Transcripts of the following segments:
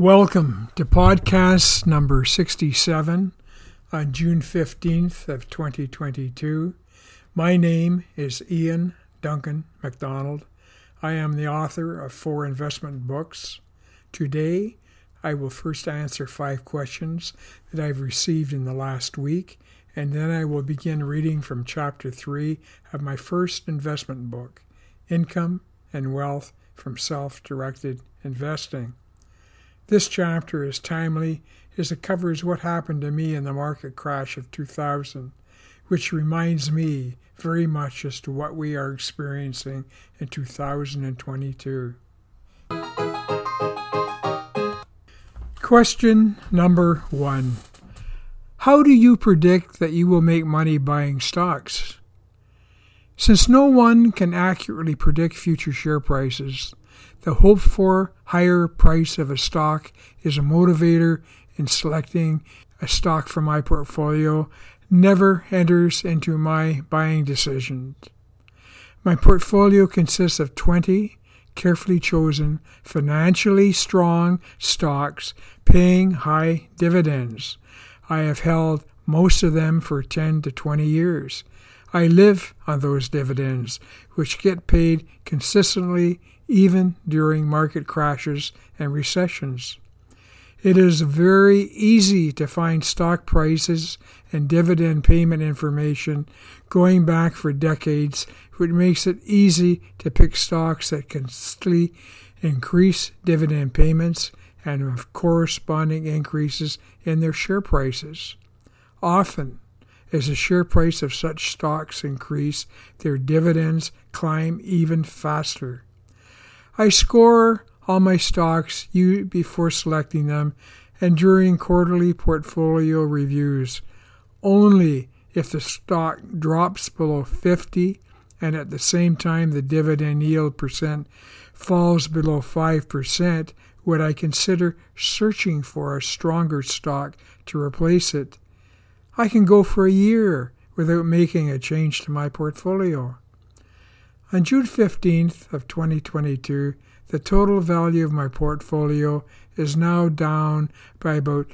Welcome to podcast number 67 on June 15th of 2022. My name is Ian Duncan MacDonald. I am the author of four investment books. Today, I will first answer five questions that I've received in the last week, and then I will begin reading from chapter 3 of my first investment book, Income and Wealth from Self Directed Investing. This chapter is timely as it covers what happened to me in the market crash of 2000, which reminds me very much as to what we are experiencing in 2022. Question number one How do you predict that you will make money buying stocks? Since no one can accurately predict future share prices, the hoped for higher price of a stock is a motivator in selecting a stock for my portfolio, never enters into my buying decisions. My portfolio consists of 20 carefully chosen, financially strong stocks paying high dividends. I have held most of them for 10 to 20 years. I live on those dividends, which get paid consistently even during market crashes and recessions. It is very easy to find stock prices and dividend payment information going back for decades, which makes it easy to pick stocks that constantly increase dividend payments and have corresponding increases in their share prices. Often, as the share price of such stocks increase, their dividends climb even faster. I score all my stocks before selecting them and during quarterly portfolio reviews. Only if the stock drops below 50 and at the same time the dividend yield percent falls below 5% would I consider searching for a stronger stock to replace it. I can go for a year without making a change to my portfolio. On June 15th of 2022, the total value of my portfolio is now down by about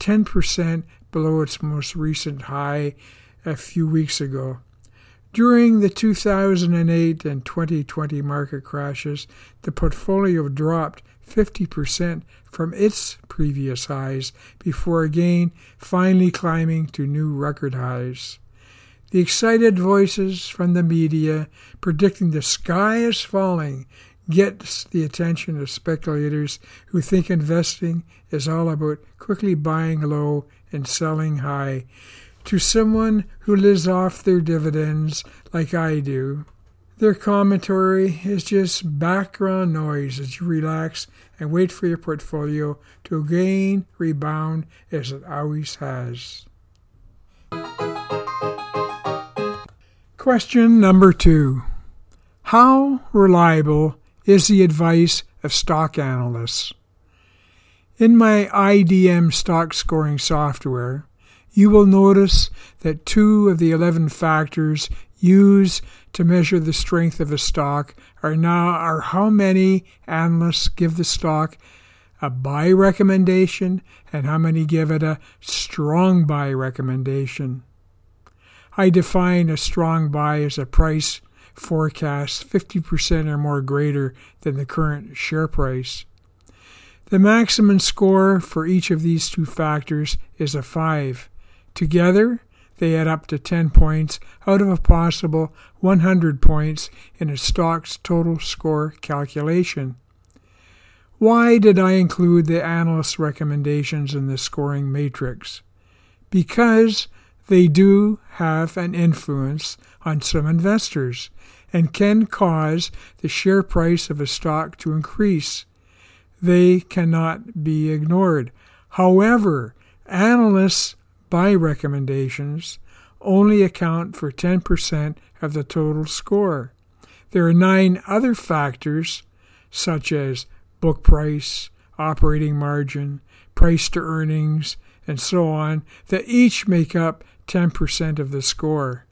10% below its most recent high a few weeks ago. During the 2008 and 2020 market crashes, the portfolio dropped 50% from its previous highs before again finally climbing to new record highs. The excited voices from the media predicting the sky is falling gets the attention of speculators who think investing is all about quickly buying low and selling high. To someone who lives off their dividends like I do, their commentary is just background noise as you relax and wait for your portfolio to again rebound as it always has. Question number two How reliable is the advice of stock analysts? In my IDM stock scoring software, you will notice that two of the 11 factors used to measure the strength of a stock are now are how many analysts give the stock a buy recommendation and how many give it a strong buy recommendation. I define a strong buy as a price forecast 50% or more greater than the current share price. The maximum score for each of these two factors is a 5. Together, they add up to 10 points out of a possible 100 points in a stock's total score calculation. Why did I include the analyst's recommendations in the scoring matrix? Because they do have an influence on some investors and can cause the share price of a stock to increase. They cannot be ignored. However, analysts' buy recommendations only account for 10% of the total score. There are nine other factors, such as book price, operating margin, price to earnings, and so on, that each make up 10% of the score.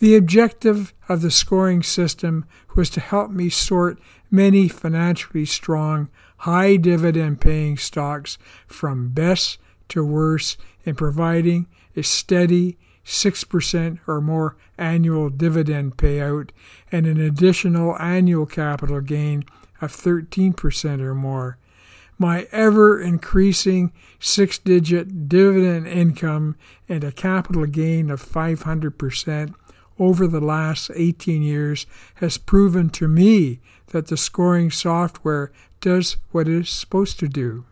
The objective of the scoring system was to help me sort many financially strong, high dividend paying stocks from best to worse in providing a steady 6% or more annual dividend payout and an additional annual capital gain of 13% or more. My ever increasing six digit dividend income and a capital gain of 500% over the last 18 years has proven to me that the scoring software does what it is supposed to do.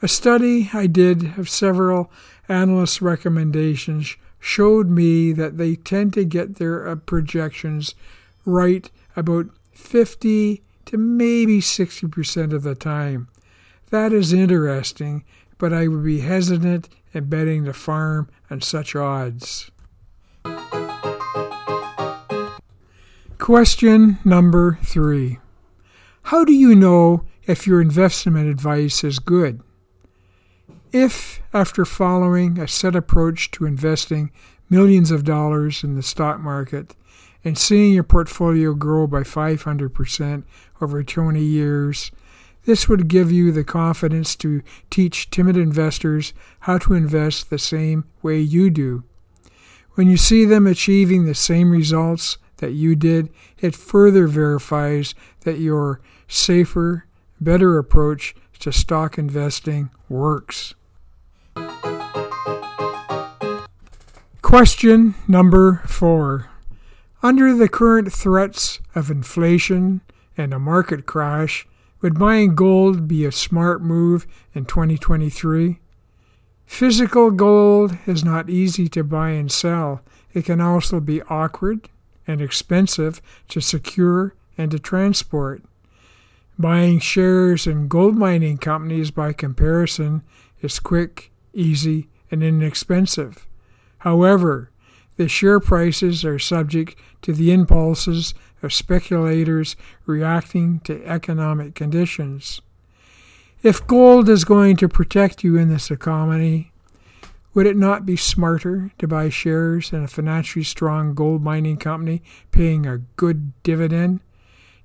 A study I did of several analysts' recommendations showed me that they tend to get their uh, projections right about 50 to maybe 60% of the time. That is interesting, but I would be hesitant in betting the farm on such odds. Question number three How do you know if your investment advice is good? If, after following a set approach to investing millions of dollars in the stock market and seeing your portfolio grow by 500% over 20 years, this would give you the confidence to teach timid investors how to invest the same way you do. When you see them achieving the same results that you did, it further verifies that your safer, better approach to stock investing works. Question number four. Under the current threats of inflation and a market crash, would buying gold be a smart move in 2023? Physical gold is not easy to buy and sell. It can also be awkward and expensive to secure and to transport. Buying shares in gold mining companies, by comparison, is quick, easy, and inexpensive. However, the share prices are subject to the impulses of speculators reacting to economic conditions. If gold is going to protect you in this economy, would it not be smarter to buy shares in a financially strong gold mining company paying a good dividend?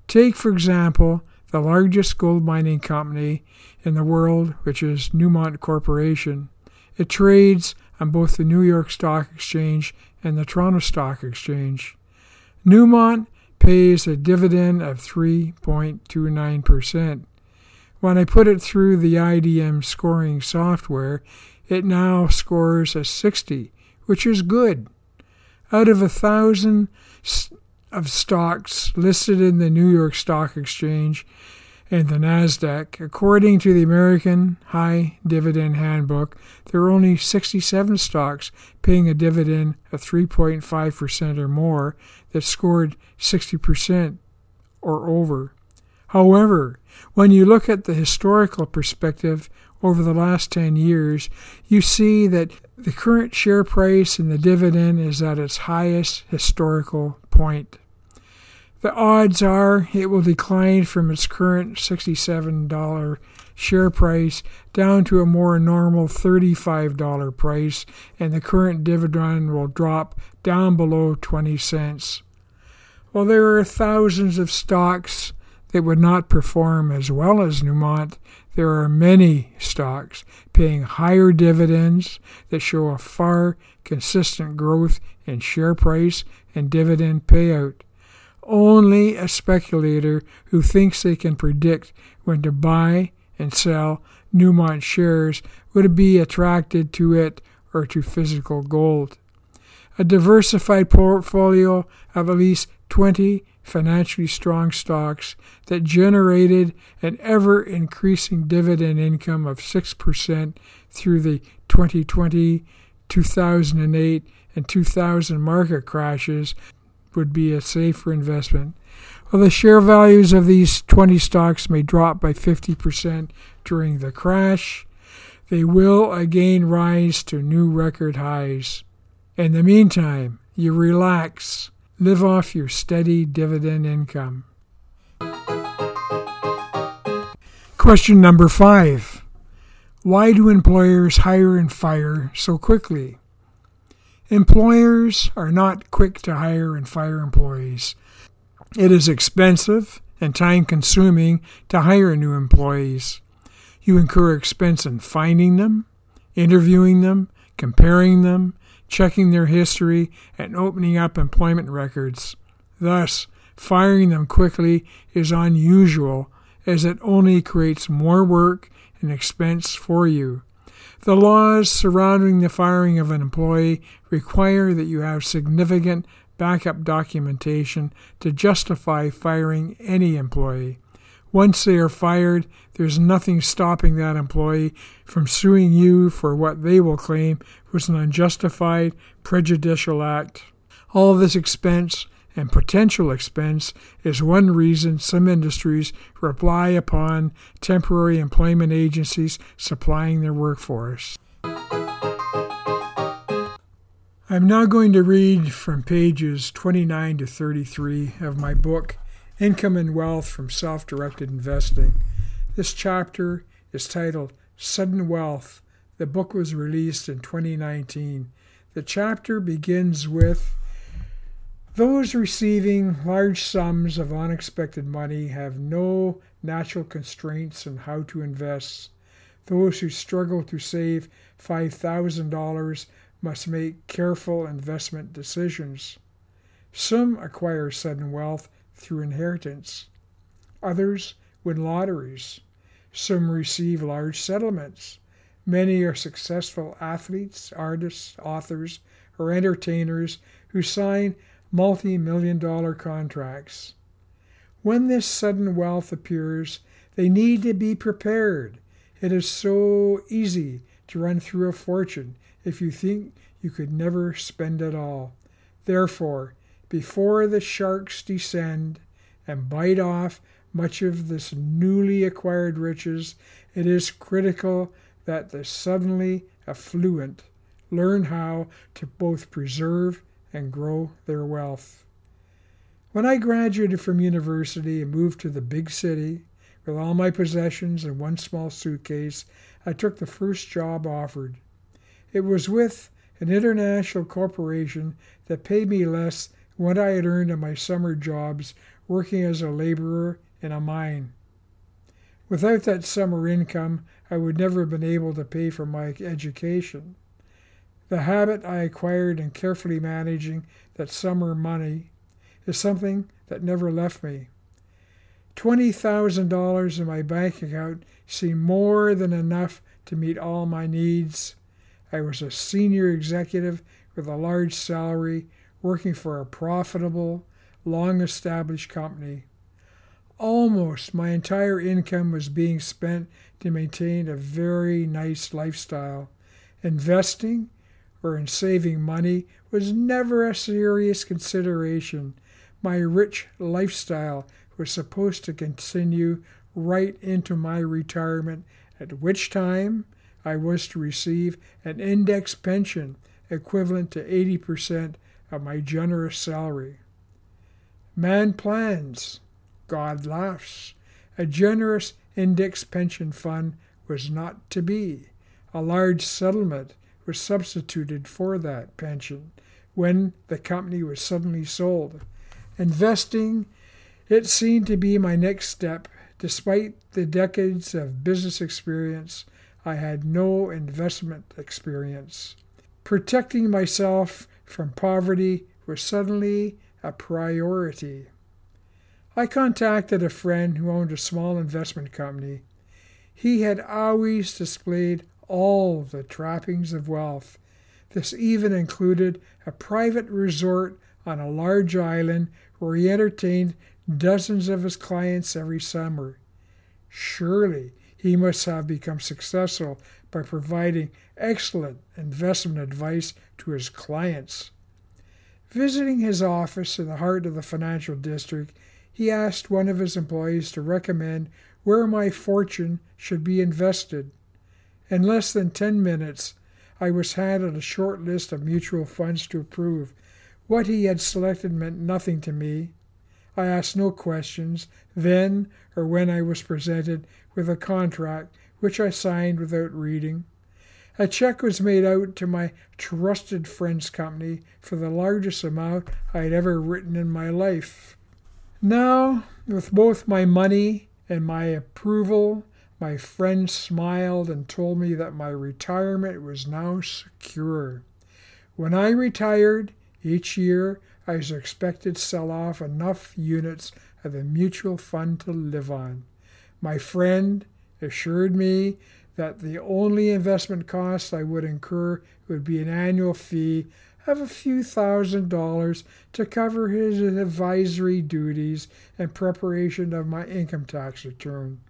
Take, for example, the largest gold mining company in the world, which is Newmont Corporation. It trades on both the New York Stock Exchange and the Toronto Stock Exchange. Newmont pays a dividend of 3.29%. When I put it through the IDM scoring software, it now scores a 60, which is good. Out of a thousand of stocks listed in the New York Stock Exchange, and the NASDAQ. According to the American High Dividend Handbook, there are only 67 stocks paying a dividend of 3.5% or more that scored 60% or over. However, when you look at the historical perspective over the last 10 years, you see that the current share price and the dividend is at its highest historical point. The odds are it will decline from its current $67 share price down to a more normal $35 price, and the current dividend will drop down below 20 cents. While there are thousands of stocks that would not perform as well as Newmont, there are many stocks paying higher dividends that show a far consistent growth in share price and dividend payout. Only a speculator who thinks they can predict when to buy and sell Newmont shares would be attracted to it or to physical gold. A diversified portfolio of at least 20 financially strong stocks that generated an ever increasing dividend income of 6% through the 2020, 2008, and 2000 market crashes would be a safer investment. While the share values of these 20 stocks may drop by 50% during the crash, they will again rise to new record highs. In the meantime, you relax, live off your steady dividend income. Question number five Why do employers hire and fire so quickly? Employers are not quick to hire and fire employees. It is expensive and time consuming to hire new employees. You incur expense in finding them, interviewing them, comparing them, checking their history, and opening up employment records. Thus, firing them quickly is unusual as it only creates more work and expense for you. The laws surrounding the firing of an employee require that you have significant backup documentation to justify firing any employee. Once they are fired, there's nothing stopping that employee from suing you for what they will claim was an unjustified, prejudicial act. All this expense and potential expense is one reason some industries rely upon temporary employment agencies supplying their workforce. I'm now going to read from pages 29 to 33 of my book, Income and Wealth from Self Directed Investing. This chapter is titled Sudden Wealth. The book was released in 2019. The chapter begins with those receiving large sums of unexpected money have no natural constraints on how to invest. Those who struggle to save $5,000 must make careful investment decisions. Some acquire sudden wealth through inheritance, others win lotteries. Some receive large settlements. Many are successful athletes, artists, authors, or entertainers who sign multi million dollar contracts. When this sudden wealth appears, they need to be prepared. It is so easy to run through a fortune if you think you could never spend it all. Therefore, before the sharks descend and bite off much of this newly acquired riches, it is critical that the suddenly affluent learn how to both preserve and grow their wealth. When I graduated from university and moved to the big city with all my possessions in one small suitcase, I took the first job offered. It was with an international corporation that paid me less than what I had earned in my summer jobs working as a laborer in a mine. Without that summer income, I would never have been able to pay for my education. The habit I acquired in carefully managing that summer money is something that never left me. $20,000 in my bank account seemed more than enough to meet all my needs. I was a senior executive with a large salary working for a profitable, long established company. Almost my entire income was being spent to maintain a very nice lifestyle. Investing or in saving money was never a serious consideration. My rich lifestyle was supposed to continue right into my retirement, at which time I was to receive an index pension equivalent to 80% of my generous salary. Man plans, God laughs. A generous index pension fund was not to be. A large settlement was substituted for that pension when the company was suddenly sold. Investing, it seemed to be my next step. Despite the decades of business experience, I had no investment experience. Protecting myself from poverty was suddenly a priority. I contacted a friend who owned a small investment company. He had always displayed all the trappings of wealth. This even included a private resort on a large island where he entertained dozens of his clients every summer. Surely he must have become successful by providing excellent investment advice to his clients. Visiting his office in the heart of the financial district, he asked one of his employees to recommend where my fortune should be invested. In less than 10 minutes, I was handed a short list of mutual funds to approve. What he had selected meant nothing to me. I asked no questions then or when I was presented with a contract which I signed without reading. A check was made out to my trusted friend's company for the largest amount I had ever written in my life. Now, with both my money and my approval, my friend smiled and told me that my retirement was now secure. When I retired, each year I was expected to sell off enough units of the mutual fund to live on. My friend assured me that the only investment costs I would incur would be an annual fee of a few thousand dollars to cover his advisory duties and preparation of my income tax return.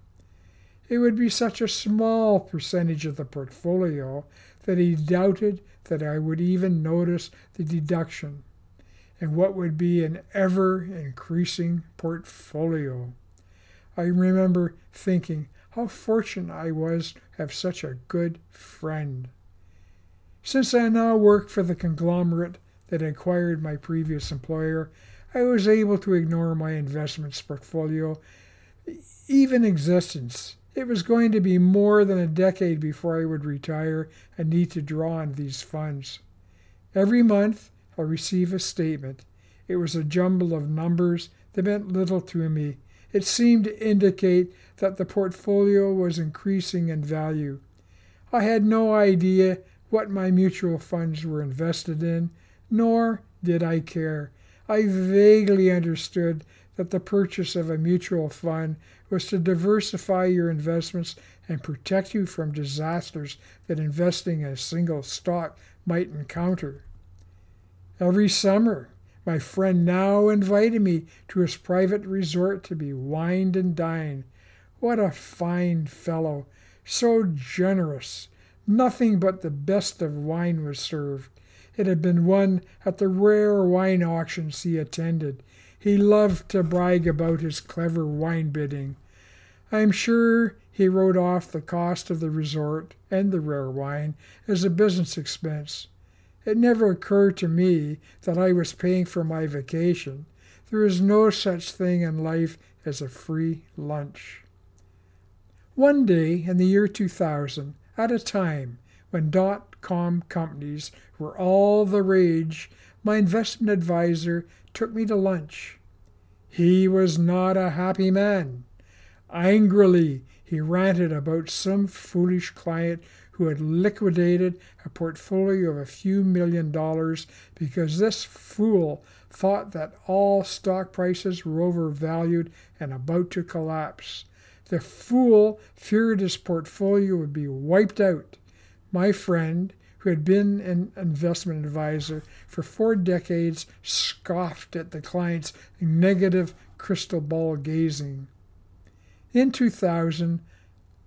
It would be such a small percentage of the portfolio that he doubted that I would even notice the deduction in what would be an ever increasing portfolio. I remember thinking how fortunate I was to have such a good friend. Since I now work for the conglomerate that acquired my previous employer, I was able to ignore my investments portfolio, even existence. It was going to be more than a decade before I would retire and need to draw on these funds. Every month, I'll receive a statement. It was a jumble of numbers that meant little to me. It seemed to indicate that the portfolio was increasing in value. I had no idea what my mutual funds were invested in, nor did I care. I vaguely understood that the purchase of a mutual fund was to diversify your investments and protect you from disasters that investing in a single stock might encounter. Every summer, my friend now invited me to his private resort to be wined and dined. What a fine fellow! So generous! Nothing but the best of wine was served. It had been won at the rare wine auctions he attended. He loved to brag about his clever wine bidding. I am sure he wrote off the cost of the resort and the rare wine as a business expense. It never occurred to me that I was paying for my vacation. There is no such thing in life as a free lunch. One day in the year 2000, at a time when dot com companies were all the rage, my investment advisor took me to lunch. He was not a happy man. Angrily, he ranted about some foolish client who had liquidated a portfolio of a few million dollars because this fool thought that all stock prices were overvalued and about to collapse. The fool feared his portfolio would be wiped out. My friend, who had been an investment advisor for four decades, scoffed at the client's negative crystal ball gazing. In 2000,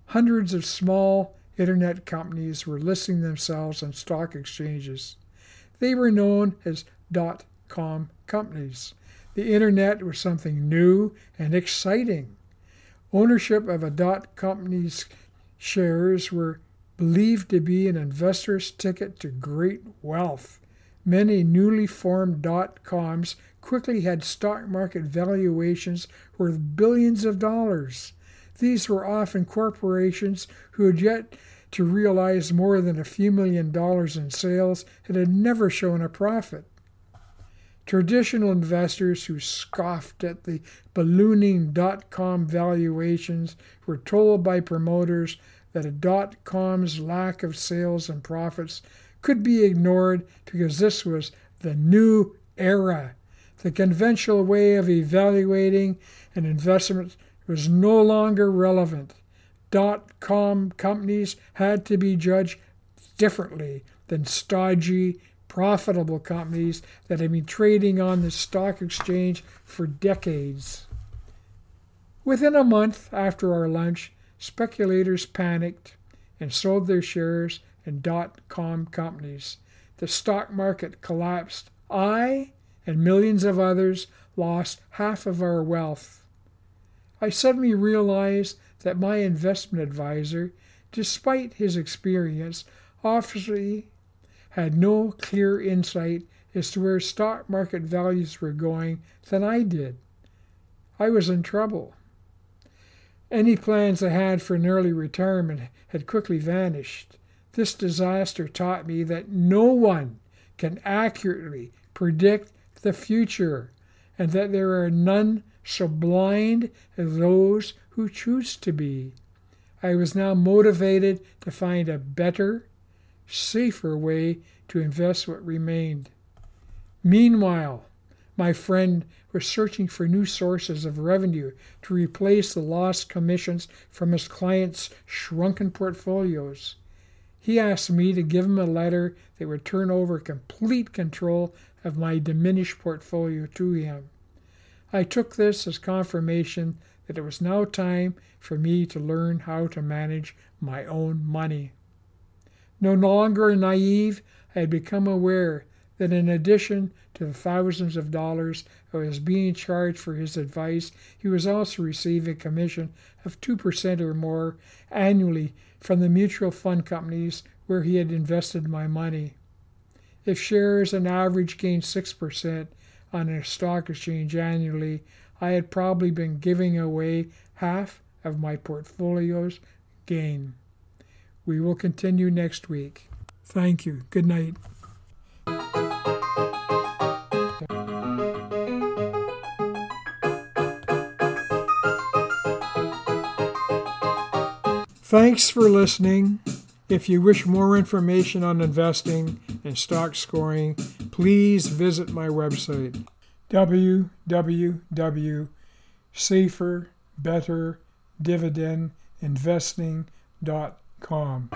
hundreds of small internet companies were listing themselves on stock exchanges. They were known as dot com companies. The internet was something new and exciting. Ownership of a dot company's shares were believed to be an investor's ticket to great wealth. Many newly formed dot coms quickly had stock market valuations worth billions of dollars. These were often corporations who had yet to realize more than a few million dollars in sales and had never shown a profit. Traditional investors who scoffed at the ballooning dot com valuations were told by promoters that a dot com's lack of sales and profits could be ignored because this was the new era. The conventional way of evaluating an investment was no longer relevant. Dot com companies had to be judged differently than stodgy profitable companies that have been trading on the stock exchange for decades. Within a month after our lunch, speculators panicked and sold their shares in dot com companies. The stock market collapsed. I and millions of others lost half of our wealth. I suddenly realized that my investment advisor, despite his experience, obviously had no clear insight as to where stock market values were going than I did. I was in trouble. Any plans I had for an early retirement had quickly vanished. This disaster taught me that no one can accurately predict the future and that there are none so blind as those who choose to be. I was now motivated to find a better, safer way to invest what remained. Meanwhile, my friend was searching for new sources of revenue to replace the lost commissions from his clients' shrunken portfolios. He asked me to give him a letter that would turn over complete control of my diminished portfolio to him. I took this as confirmation that it was now time for me to learn how to manage my own money. No longer naive, I had become aware that in addition to the thousands of dollars I was being charged for his advice, he was also receiving a commission of 2% or more annually from the mutual fund companies where he had invested my money. If shares on average gained 6% on a stock exchange annually, I had probably been giving away half of my portfolio's gain. We will continue next week. Thank you. Good night. Thanks for listening. If you wish more information on investing and stock scoring, please visit my website www.saferbetterdividendinvesting.com.